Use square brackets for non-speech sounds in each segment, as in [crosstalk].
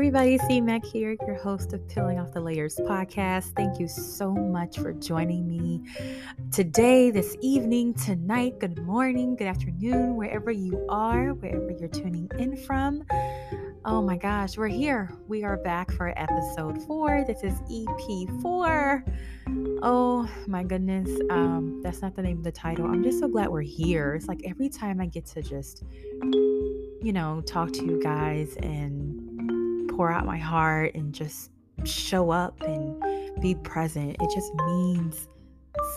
everybody, C Mac here, your host of Peeling Off the Layers podcast. Thank you so much for joining me today, this evening, tonight, good morning, good afternoon, wherever you are, wherever you're tuning in from. Oh my gosh, we're here. We are back for episode four. This is EP four. Oh my goodness. Um, that's not the name of the title. I'm just so glad we're here. It's like every time I get to just, you know, talk to you guys and pour out my heart and just show up and be present, it just means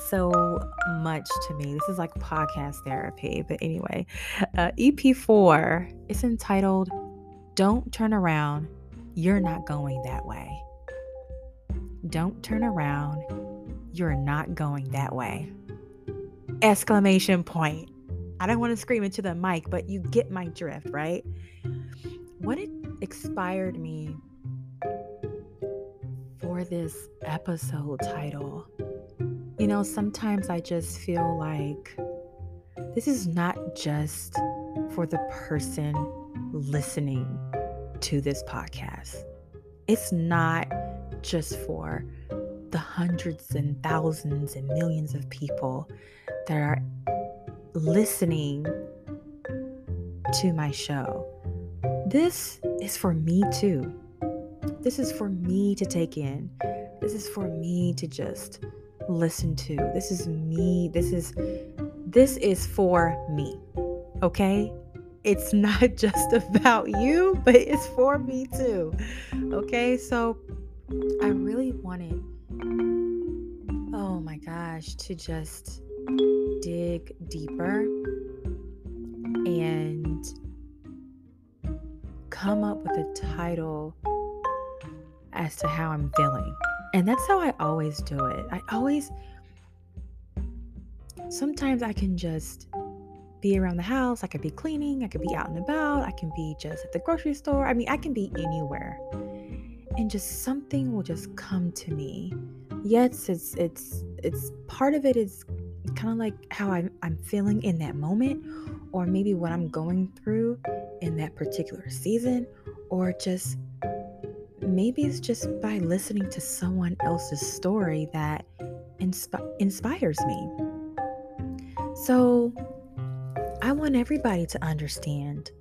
so much to me. This is like podcast therapy. But anyway, uh, EP4 is entitled Don't Turn Around. You're Not Going That Way. Don't turn around. You're not going that way. Exclamation point. I don't want to scream into the mic, but you get my drift, right? What it inspired me for this episode title, you know, sometimes I just feel like this is not just for the person listening to this podcast. It's not just for the hundreds and thousands and millions of people that are listening to my show. This is for me too. This is for me to take in. This is for me to just listen to. This is me. This is this is for me. Okay? It's [laughs] not just about you, but it's for me too. Okay? So I really wanted, oh my gosh, to just dig deeper and come up with a title as to how I'm feeling. And that's how I always do it. I always, sometimes I can just be around the house. I could be cleaning. I could be out and about. I can be just at the grocery store. I mean, I can be anywhere and just something will just come to me yes it's it's it's part of it is kind of like how I'm, I'm feeling in that moment or maybe what i'm going through in that particular season or just maybe it's just by listening to someone else's story that insp- inspires me so i want everybody to understand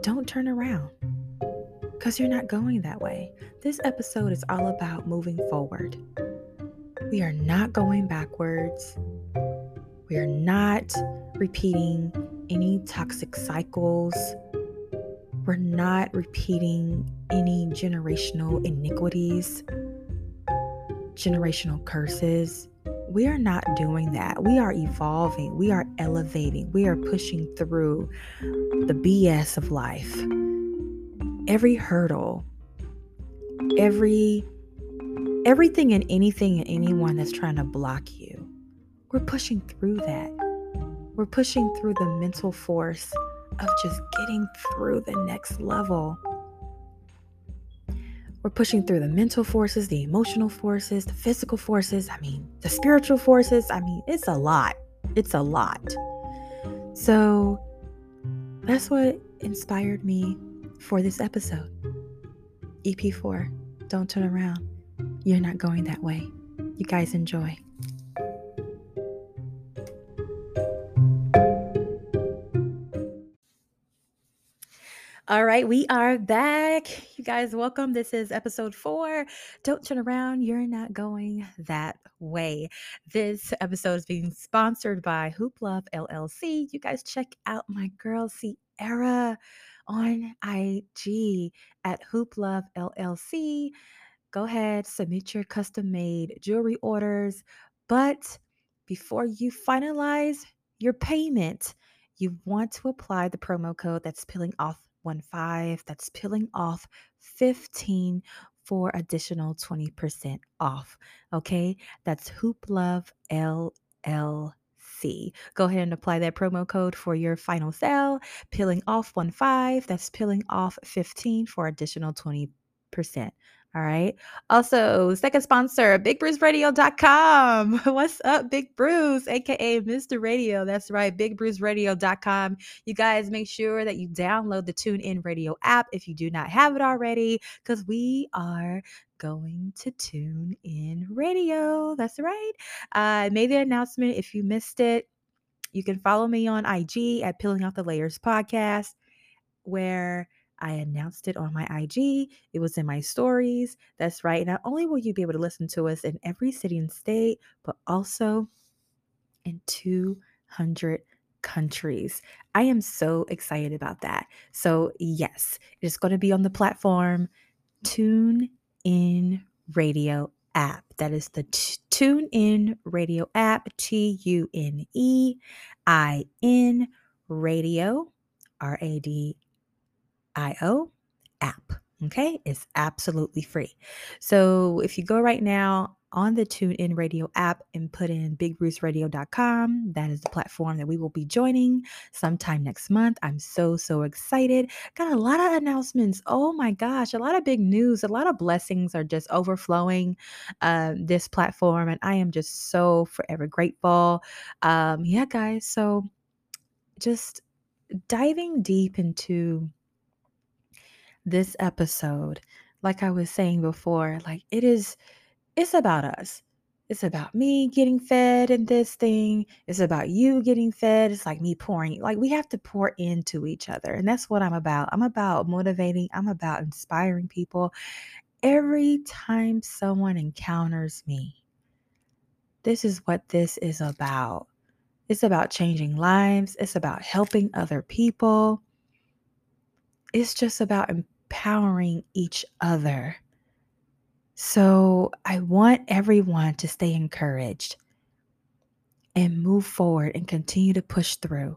don't turn around because you're not going that way. This episode is all about moving forward. We are not going backwards. We are not repeating any toxic cycles. We're not repeating any generational iniquities, generational curses. We are not doing that. We are evolving. We are elevating. We are pushing through the BS of life every hurdle, every everything and anything and anyone that's trying to block you. We're pushing through that. We're pushing through the mental force of just getting through the next level. We're pushing through the mental forces, the emotional forces, the physical forces, I mean, the spiritual forces. I mean, it's a lot. It's a lot. So that's what inspired me for this episode. EP4, don't turn around. You're not going that way. You guys enjoy. All right, we are back. You guys, welcome. This is episode four. Don't turn around. You're not going that way. This episode is being sponsored by Hoop Love LLC. You guys check out my girl Sierra on IG at Hoop Love LLC. Go ahead, submit your custom made jewelry orders. But before you finalize your payment, you want to apply the promo code that's peeling off 15 that's peeling off 15 for additional 20% off okay that's hoop love ll Go ahead and apply that promo code for your final sale. Peeling off one five, that's peeling off 15 for additional 20%. All right. Also, second sponsor, bigbruceradio.com. [laughs] What's up, Big Bruce, aka Mr. Radio? That's right, bigbruceradio.com. You guys make sure that you download the TuneIn Radio app if you do not have it already, because we are going to tune in radio. That's right. I uh, made the announcement. If you missed it, you can follow me on IG at Peeling Off the Layers Podcast, where I announced it on my IG. It was in my stories. That's right. Not only will you be able to listen to us in every city and state, but also in 200 countries. I am so excited about that. So, yes, it's going to be on the platform Tune In Radio app. That is the t- Tune In Radio app, T U N E I N Radio, R A D IO app. Okay, it's absolutely free. So if you go right now on the TuneIn Radio app and put in bigbruceradio.com, that is the platform that we will be joining sometime next month. I'm so, so excited. Got a lot of announcements. Oh my gosh, a lot of big news, a lot of blessings are just overflowing um, this platform. And I am just so forever grateful. Um, yeah, guys. So just diving deep into this episode, like I was saying before, like it is, it's about us. It's about me getting fed in this thing. It's about you getting fed. It's like me pouring. Like we have to pour into each other. And that's what I'm about. I'm about motivating, I'm about inspiring people. Every time someone encounters me, this is what this is about. It's about changing lives, it's about helping other people. It's just about empowering each other. So I want everyone to stay encouraged and move forward and continue to push through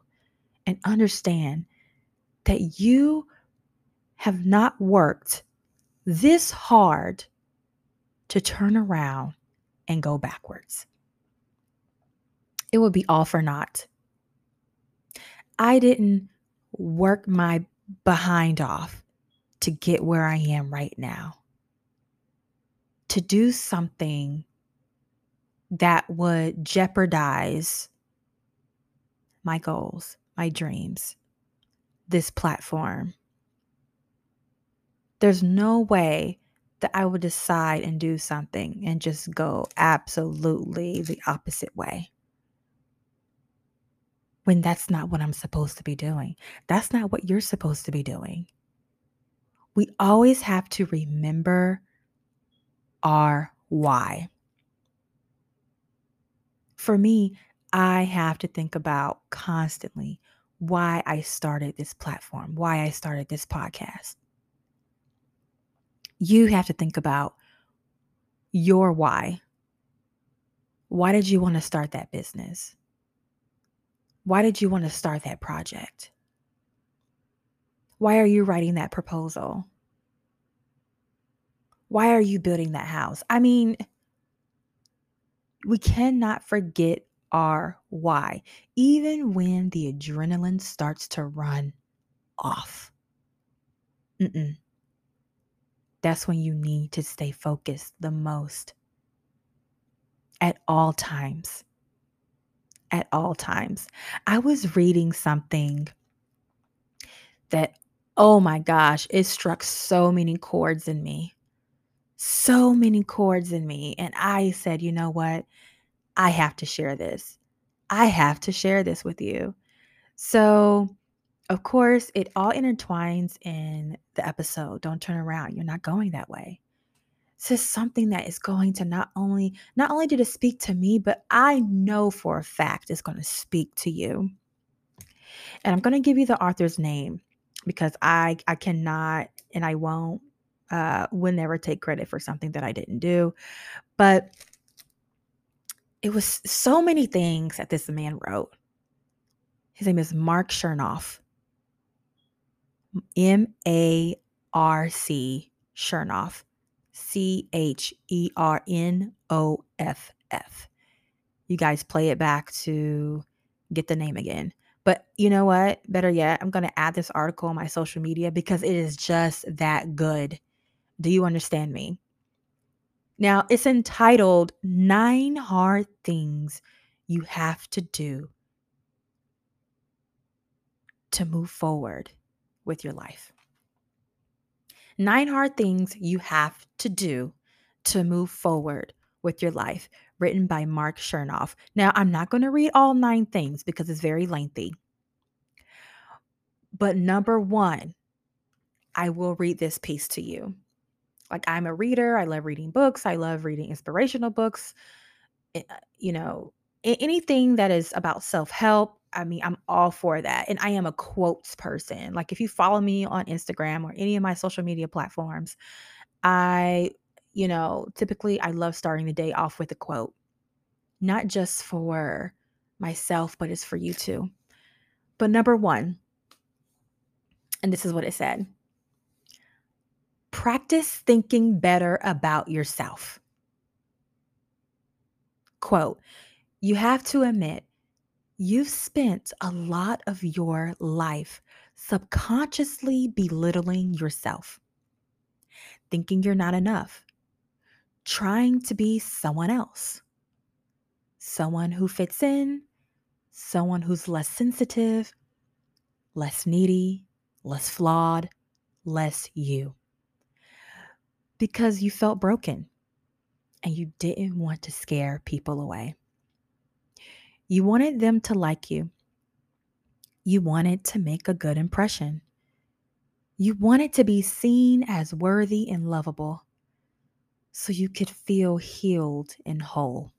and understand that you have not worked this hard to turn around and go backwards. It would be all for naught. I didn't work my behind off to get where I am right now. To do something that would jeopardize my goals, my dreams, this platform. There's no way that I would decide and do something and just go absolutely the opposite way. When that's not what I'm supposed to be doing. That's not what you're supposed to be doing we always have to remember our why. For me, I have to think about constantly why I started this platform, why I started this podcast. You have to think about your why. Why did you want to start that business? Why did you want to start that project? Why are you writing that proposal? Why are you building that house? I mean, we cannot forget our why, even when the adrenaline starts to run off. Mm-mm. That's when you need to stay focused the most at all times. At all times. I was reading something that Oh my gosh, it struck so many chords in me. So many chords in me. And I said, you know what? I have to share this. I have to share this with you. So, of course, it all intertwines in the episode. Don't turn around. You're not going that way. This is something that is going to not only not only did it speak to me, but I know for a fact it's going to speak to you. And I'm going to give you the author's name because I I cannot and I won't uh will never take credit for something that I didn't do. But it was so many things that this man wrote. His name is Marc Chernoff. M A R C Chernoff. C H E R N O F F. You guys play it back to get the name again. But you know what? Better yet, I'm going to add this article on my social media because it is just that good. Do you understand me? Now, it's entitled Nine Hard Things You Have to Do to Move Forward with Your Life. Nine Hard Things You Have to Do to Move Forward with Your Life, written by Marc Chernoff. Now, I'm not going to read all nine things because it's very lengthy. But number one, I will read this piece to you. Like, I'm a reader. I love reading books. I love reading inspirational books. Eh, uh, you know, anything that is about self help. I mean, I'm all for that. And I am a quotes person. Like, if you follow me on Instagram or any of my social media platforms, I, you know, typically I love starting the day off with a quote, not just for myself, but it's for you too. But number one, and this is what it said practice thinking better about yourself. Quote, you have to admit, you've spent a lot of your life subconsciously belittling yourself, thinking you're not enough, trying to be someone else, someone who fits in, someone who's less sensitive, less needy, less flawed, less you because you felt broken and you didn't want to scare people away. You wanted them to like you. You wanted to make a good impression. You wanted to be seen as worthy and lovable so you could feel healed and whole.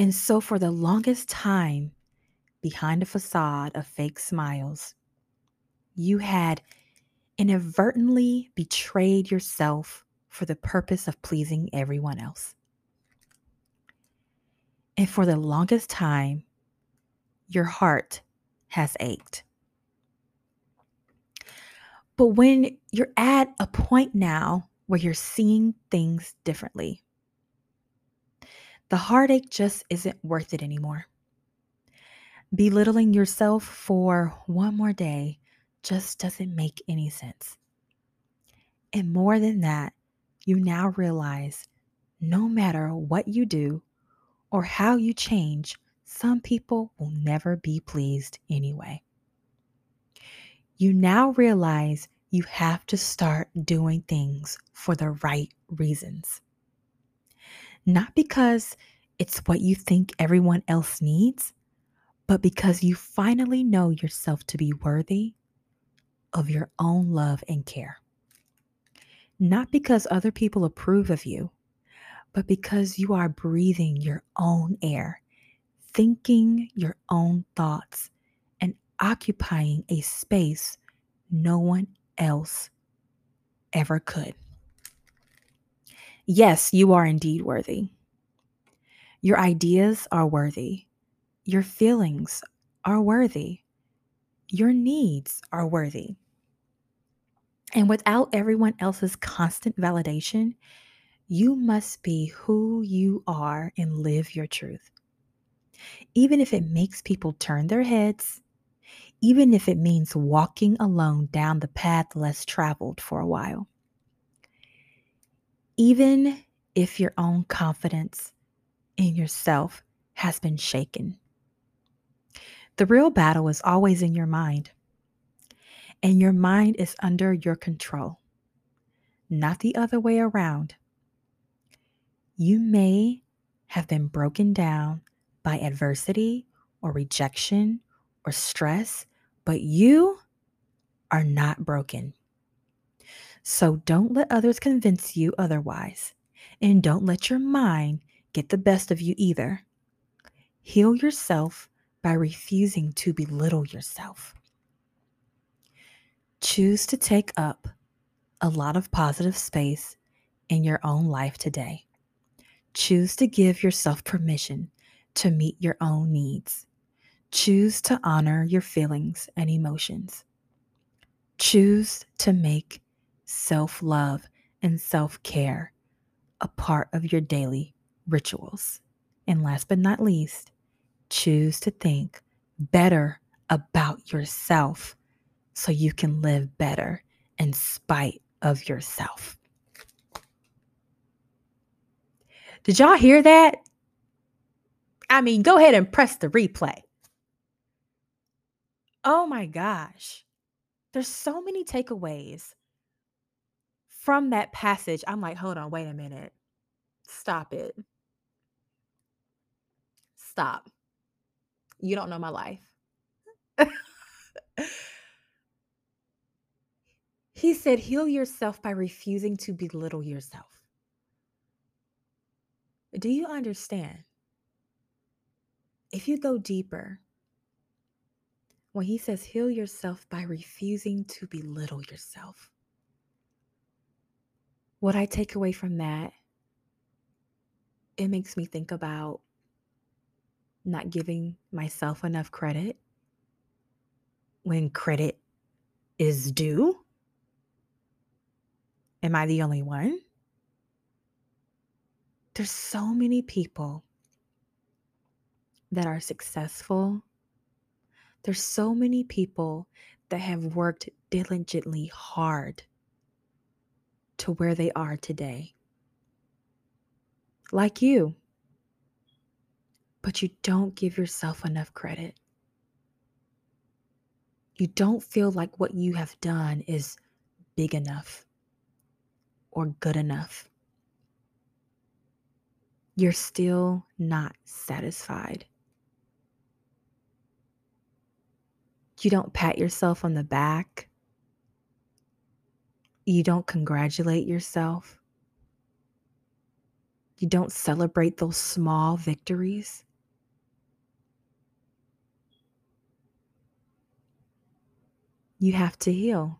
And so, for the longest time, behind a facade of fake smiles, you had inadvertently betrayed yourself for the purpose of pleasing everyone else. And for the longest time, your heart has ached. But when you're at a point now where you're seeing things differently, the heartache just isn't worth it anymore. Belittling yourself for one more day just doesn't make any sense. And more than that, you now realize no matter what you do or how you change, some people will never be pleased anyway. You now realize you have to start doing things for the right reasons. Not because it's what you think everyone else needs, but because you finally know yourself to be worthy of your own love and care. Not because other people approve of you, but because you are breathing your own air, thinking your own thoughts, and occupying a space no one else ever could. Yes, you are indeed worthy. Your ideas are worthy. Your feelings are worthy. Your needs are worthy. And without everyone else's constant validation, you must be who you are and live your truth. Even if it makes people turn their heads, even if it means walking alone down the path less traveled for a while. Even if your own confidence in yourself has been shaken. The real battle is always in your mind and your mind is under your control, not the other way around. You may have been broken down by adversity or rejection or stress, but you are not broken. So don't let others convince you otherwise, and don't let your mind get the best of you either. Heal yourself by refusing to belittle yourself. Choose to take up a lot of positive space in your own life today. Choose to give yourself permission to meet your own needs. Choose to honor your feelings and emotions. Choose to make self love and self care a part of your daily rituals. And last but not least, choose to think better about yourself so you can live better in spite of yourself. Did y'all hear that? I mean, go ahead and press the replay. Oh my gosh. There's so many takeaways from that passage. I'm like, hold on, wait a minute. Stop it. Stop. You don't know my life. [laughs] he said, heal yourself by refusing to belittle yourself. Do you understand? If you go deeper, when he says heal yourself by refusing to belittle yourself, what I take away from that, it makes me think about not giving myself enough credit when credit is due. Am I the only one? There's so many people that are successful. There's so many people that have worked diligently hard to where they are today. Like you. But you don't give yourself enough credit. You don't feel like what you have done is big enough or good enough. You're still not satisfied. You don't pat yourself on the back. You don't congratulate yourself. You don't celebrate those small victories. You have to heal.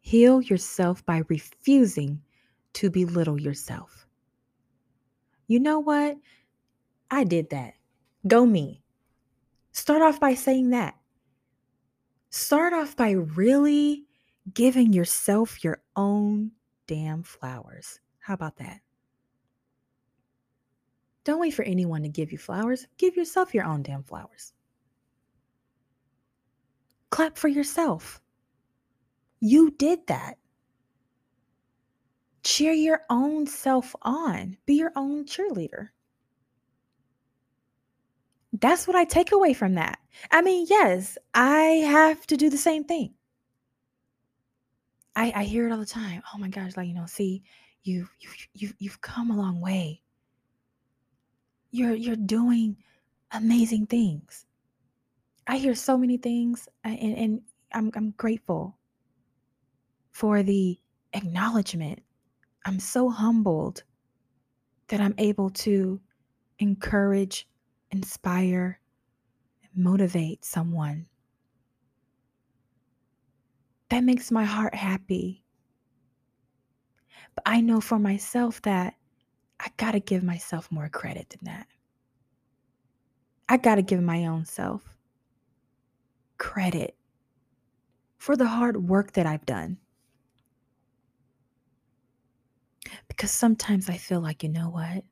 Heal yourself by refusing to belittle yourself. You know what? I did that. Go me. Start off by saying that. Start off by really giving yourself your own damn flowers. How about that? Don't wait for anyone to give you flowers. Give yourself your own damn flowers. Clap for yourself. You did that. Cheer your own self on. Be your own cheerleader. That's what I take away from that. I mean, yes, I have to do the same thing. I, I hear it all the time. Oh my gosh, like you know, see, you you you've you've come a long way. You're you're doing amazing things. I hear so many things, and, and I'm I'm grateful for the acknowledgement. I'm so humbled that I'm able to encourage inspire, and motivate someone. That makes my heart happy. But I know for myself that I got to give myself more credit than that. I got to give my own self credit for the hard work that I've done. Because sometimes I feel like, you know what?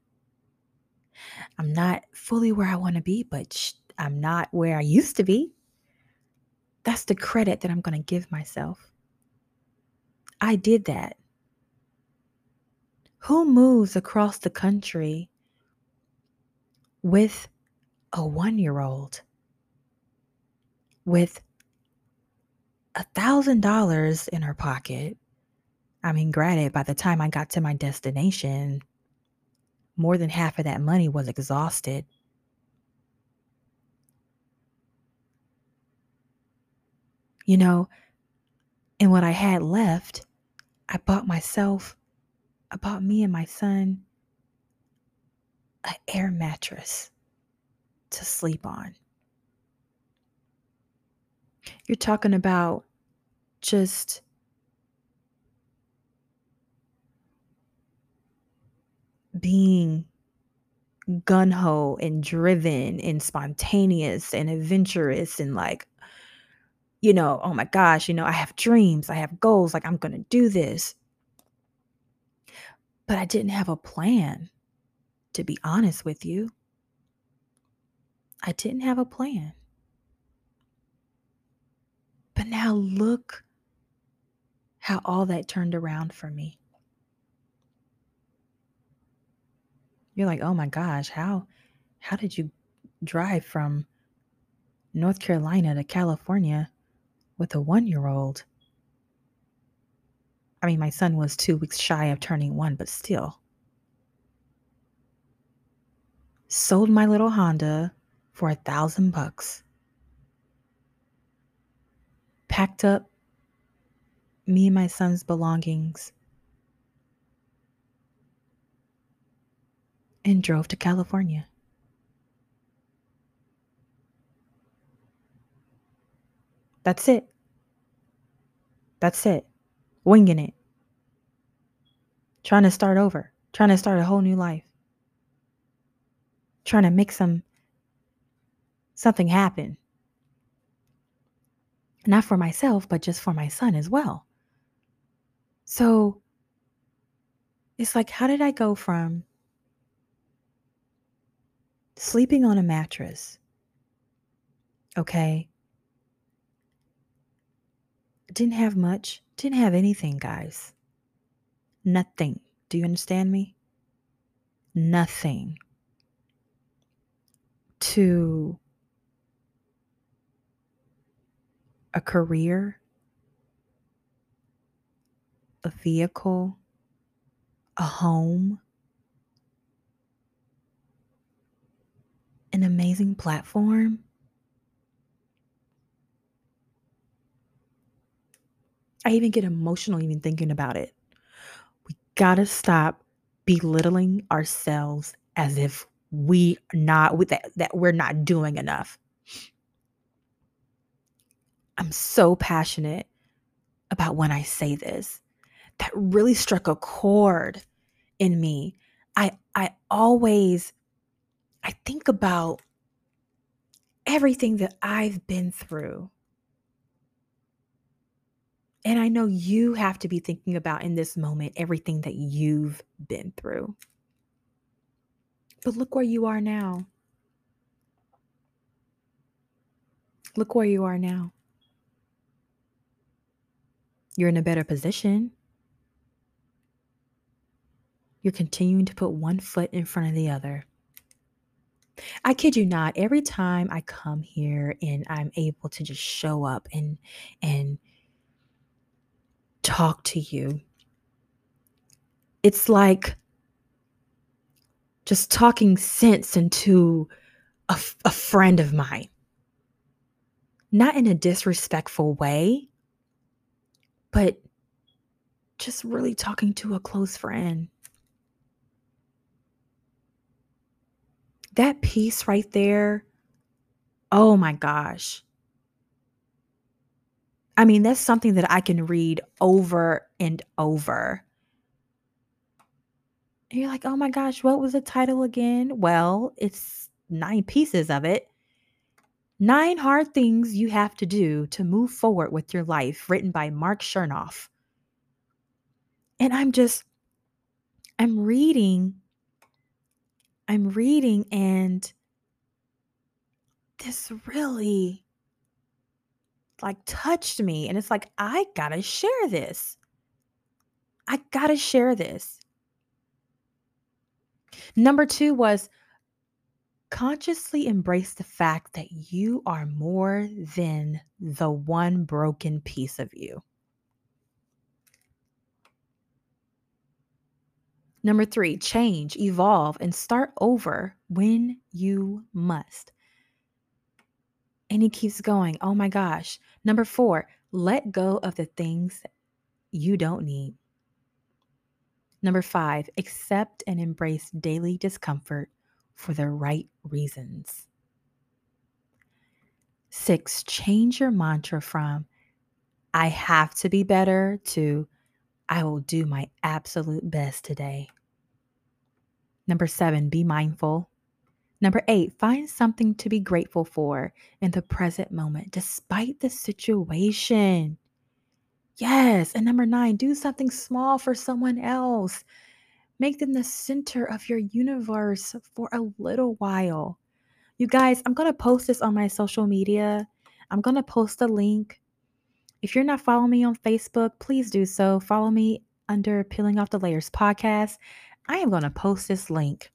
I'm not fully where I want to be, but sh- I'm not where I used to be. That's the credit that I'm going to give myself. I did that. Who moves across the country with a one year old with a thousand dollars in her pocket? I mean, granted, by the time I got to my destination, more than half of that money was exhausted. You know, and what I had left, I bought myself, I bought me and my son an air mattress to sleep on. You're talking about just being gun ho and driven and spontaneous and adventurous and like, you know, oh my gosh, you know, I have dreams, I have goals, like I'm going to do this. But I didn't have a plan, to be honest with you. I didn't have a plan. But now look how all that turned around for me. You're like, "Oh my gosh, how how did you drive from North Carolina to California with a 1-year-old?" I mean, my son was 2 weeks shy of turning 1, but still. Sold my little Honda for a thousand bucks. Packed up me and my son's belongings and drove to California. That's it. That's it. Winging it. Trying to start over. Trying to start a whole new life. Trying to make some something happen. Not for myself, but just for my son as well. So it's like, how did I go from sleeping on a mattress? Okay. Didn't have much, didn't have anything, guys. Nothing. Do you understand me? Nothing. To a career, a vehicle, a home, an amazing platform. I even get emotional even thinking about it. We gotta stop belittling ourselves as if we not with that, that we're not doing enough. I'm so passionate about when I say this. That really struck a chord in me. I I always I think about everything that I've been through. And I know you have to be thinking about in this moment everything that you've been through. But look where you are now. Look where you are now. You're in a better position. You're continuing to put one foot in front of the other. I kid you not, every time I come here and I'm able to just show up and and talk to you, it's like just talking sense into a, a friend of mine. Not in a disrespectful way, but just really talking to a close friend. That piece right there, oh my gosh. I mean, that's something that I can read over and over. And you're like, oh my gosh, what was the title again? Well, it's nine pieces of it. Nine hard things you have to do to move forward with your life, written by Marc Chernoff. And I'm just, I'm reading, I'm reading, and this really like touched me. And it's like, I gotta share this. I gotta share this. Number two was consciously embrace the fact that you are more than the one broken piece of you. Number three, change, evolve, and start over when you must. And he keeps going. Oh my gosh. Number four, let go of the things you don't need. Number five, accept and embrace daily discomfort for the right reasons. Six, change your mantra from I have to be better to I will do my absolute best today. Number seven, be mindful. Number eight, find something to be grateful for in the present moment, despite the situation. Yes. And number nine, do something small for someone else. Make them the center of your universe for a little while. You guys, I'm going to post this on my social media. I'm going to post a link. If you're not following me on Facebook, please do so. Follow me under Peeling Off the Layers podcast. I am going to post this link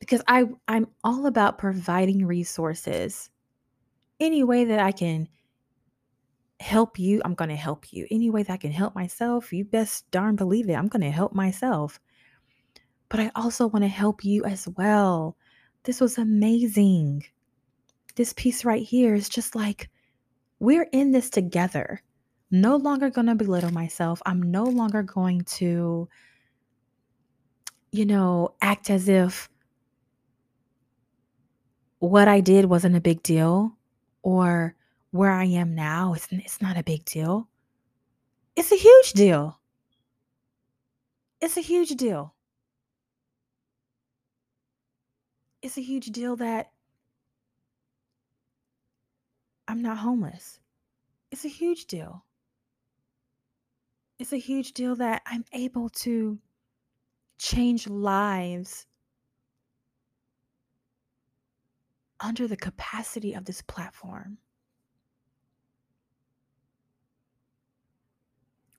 because I I'm all about providing resources. Any way that I can help you, I'm going to help you. Any way that I can help myself, you best darn believe it. I'm going to help myself. But I also want to help you as well. This was amazing. This piece right here is just like we're in this together. No longer going to belittle myself. I'm no longer going to you know, act as if what I did wasn't a big deal or where I am now, it's, it's not a big deal. It's a huge deal. It's a huge deal. It's a huge deal that I'm not homeless. It's a huge deal. It's a huge deal that I'm able to change lives under the capacity of this platform.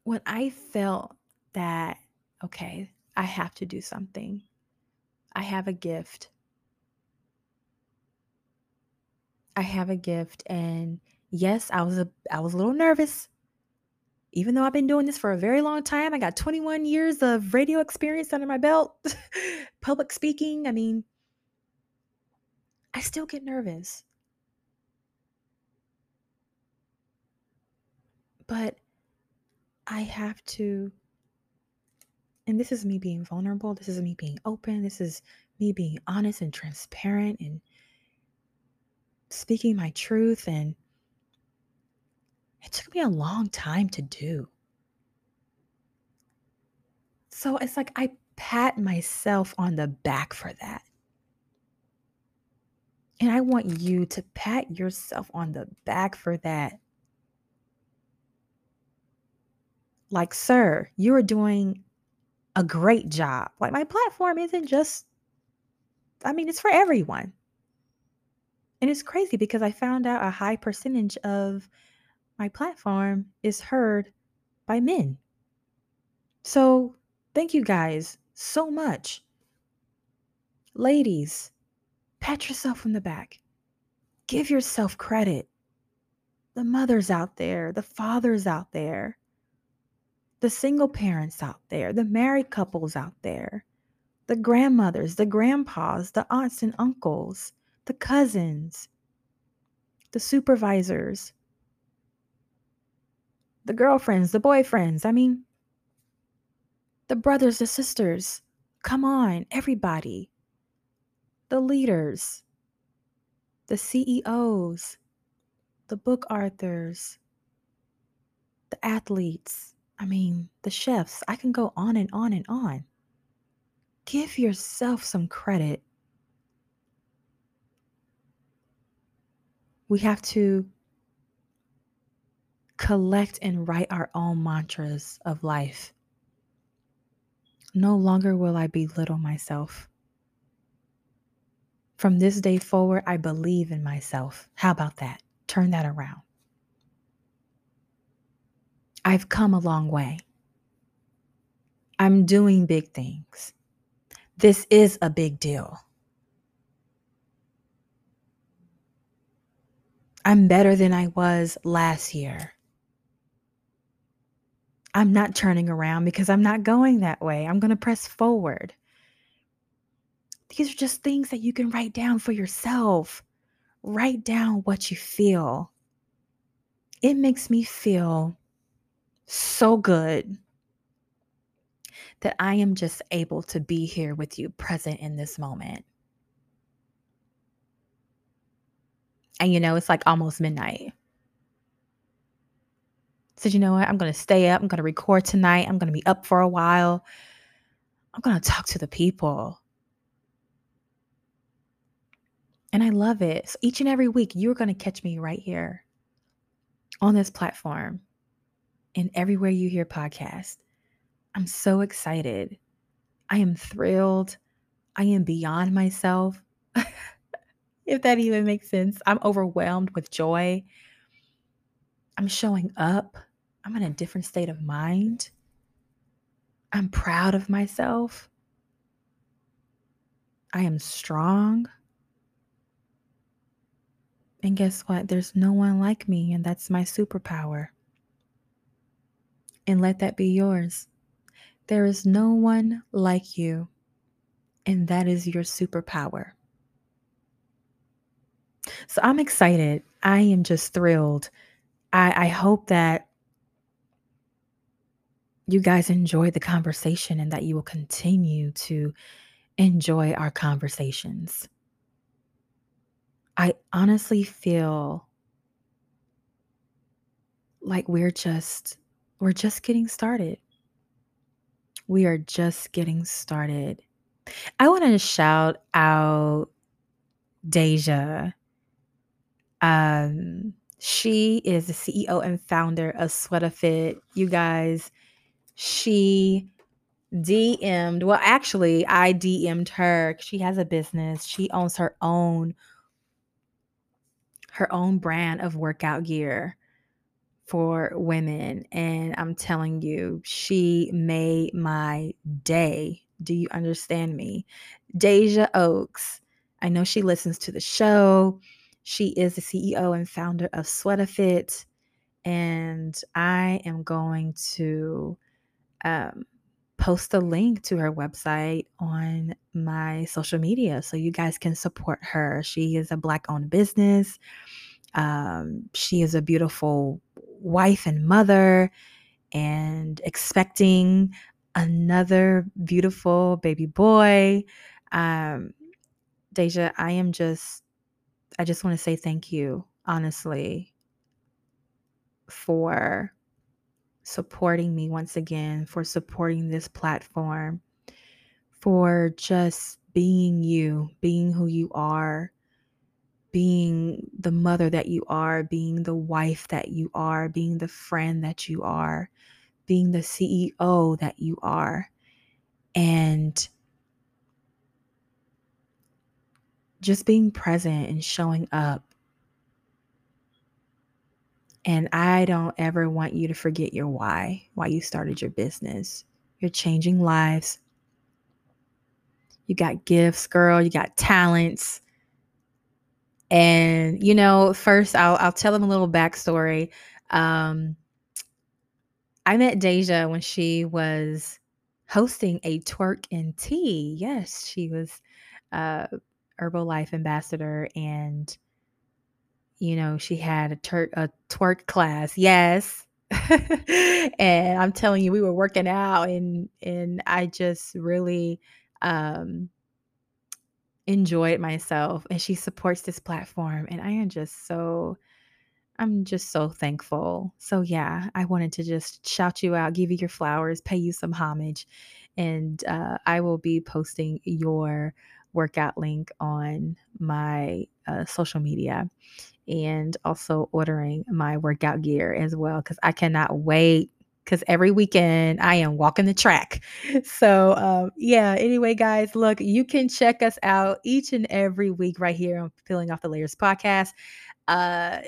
When I felt that, okay, I have to do something, I have a gift. I have a gift and yes, I was a I was a little nervous. Even though I've been doing this for a very long time, I got 21 years of radio experience under my belt, [laughs] public speaking, I mean, I still get nervous. But I have to, and this is me being vulnerable. This is me being open. This is me being honest and transparent and speaking my truth. And it took me a long time to do. So it's like I pat myself on the back for that. And I want you to pat yourself on the back for that. Like, sir, you are doing a great job. Like, my platform isn't just, I mean, it's for everyone. And it's crazy because I found out a high percentage of my platform is heard by men. So, thank you guys so much. Ladies, Pat yourself on the back. Give yourself credit. The mothers out there, the fathers out there, the single parents out there, the married couples out there, the grandmothers, the grandpas, the aunts and uncles, the cousins, the supervisors, the girlfriends, the boyfriends. I mean, the brothers, the sisters. Come on, everybody the leaders, the CEOs, the book authors, the athletes, I mean, the chefs. I can go on and on and on. Give yourself some credit. We have to collect and write our own mantras of life. No longer will I belittle myself. From this day forward, I believe in myself. How about that? Turn that around. I've come a long way. I'm doing big things. This is a big deal. I'm better than I was last year. I'm not turning around because I'm not going that way. I'm going to press forward. These are just things that you can write down for yourself. Write down what you feel. It makes me feel so good that I am just able to be here with you, present in this moment. And you know, it's like almost midnight. Said, so you know what? I'm going to stay up. I'm going to record tonight. I'm going to be up for a while. I'm going to talk to the people. And I love it. So each and every week, you're going to catch me right here on this platform and everywhere you hear podcasts. I'm so excited. I am thrilled. I am beyond myself. [laughs] if that even makes sense. I'm overwhelmed with joy. I'm showing up. I'm in a different state of mind. I'm proud of myself. I am strong. And guess what? There's no one like me, and that's my superpower. And let that be yours. There is no one like you, and that is your superpower. So I'm excited. I am just thrilled. I, I hope that you guys enjoy the conversation and that you will continue to enjoy our conversations. I honestly feel like we're just we're just getting started. We are just getting started. I want to shout out Deja. Um, she is the CEO and founder of Sweatafit. You guys, she DM'd, well, actually, I DM'd her. She has a business. She owns her own her own brand of workout gear for women. And I'm telling you, she made my day. Do you understand me? Deja Oaks. I know she listens to the show. She is the CEO and founder of Sweatafit. And I am going to um, post a link to her website on my social media so you guys can support her. She is a Black owned business. Um, she is a beautiful wife and mother and expecting another beautiful baby boy. Um, Deja, I am just, I just want to say thank you, honestly, for supporting me once again, for supporting this platform, for just being you, being who you are, being the mother that you are, being the wife that you are, being the friend that you are, being the CEO that you are. And just being present and showing up and I don't ever want you to forget your why, why you started your business. You're changing lives. You got gifts, girl. You got talents. And, you know, first I'll, I'll tell them a little backstory. Um, I met Deja when she was hosting a twerk and tea. Yes, she was uh, Herbalife ambassador and you know, she had a, a twerk class. Yes. [laughs] and I'm telling you, we were working out and and I just really um enjoyed myself and she supports this platform and I am just so I'm just so thankful. So yeah, I wanted to just shout you out, give you your flowers, pay you some homage and uh, I will be posting your workout link on my uh, social media and also ordering my workout gear as well because I cannot wait because every weekend I am walking the track. [laughs] So, um, yeah, anyway, guys, look, you can check us out each and every week right here on Peeling Off the Layers podcast. Uh,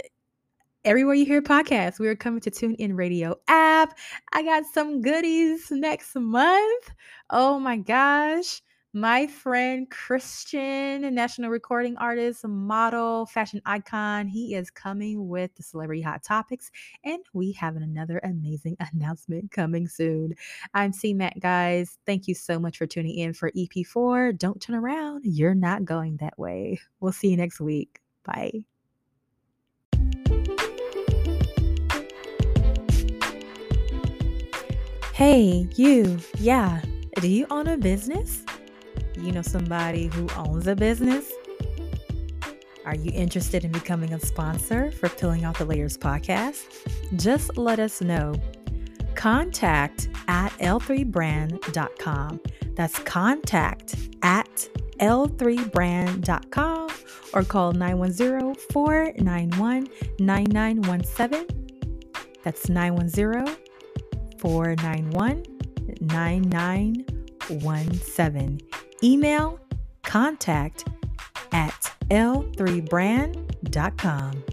everywhere you hear podcasts, we are coming to Tune In Radio app. I got some goodies next month. Oh my gosh my friend Christian, national recording artist, model, fashion icon, he is coming with the celebrity hot topics, and we have another amazing [laughs] announcement coming soon. I'm C Matt, guys. Thank you so much for tuning in for EP4. Don't turn around, you're not going that way. We'll see you next week. Bye. Hey, you. Yeah. Do you own a business? You know somebody who owns a business? Are you interested in becoming a sponsor for Peeling Off the Layers podcast? Just let us know. Contact at l3brand.com. That's contact at l3brand.com or call 910 491 9917. That's 910 491 9917 email contact at l3brand.com.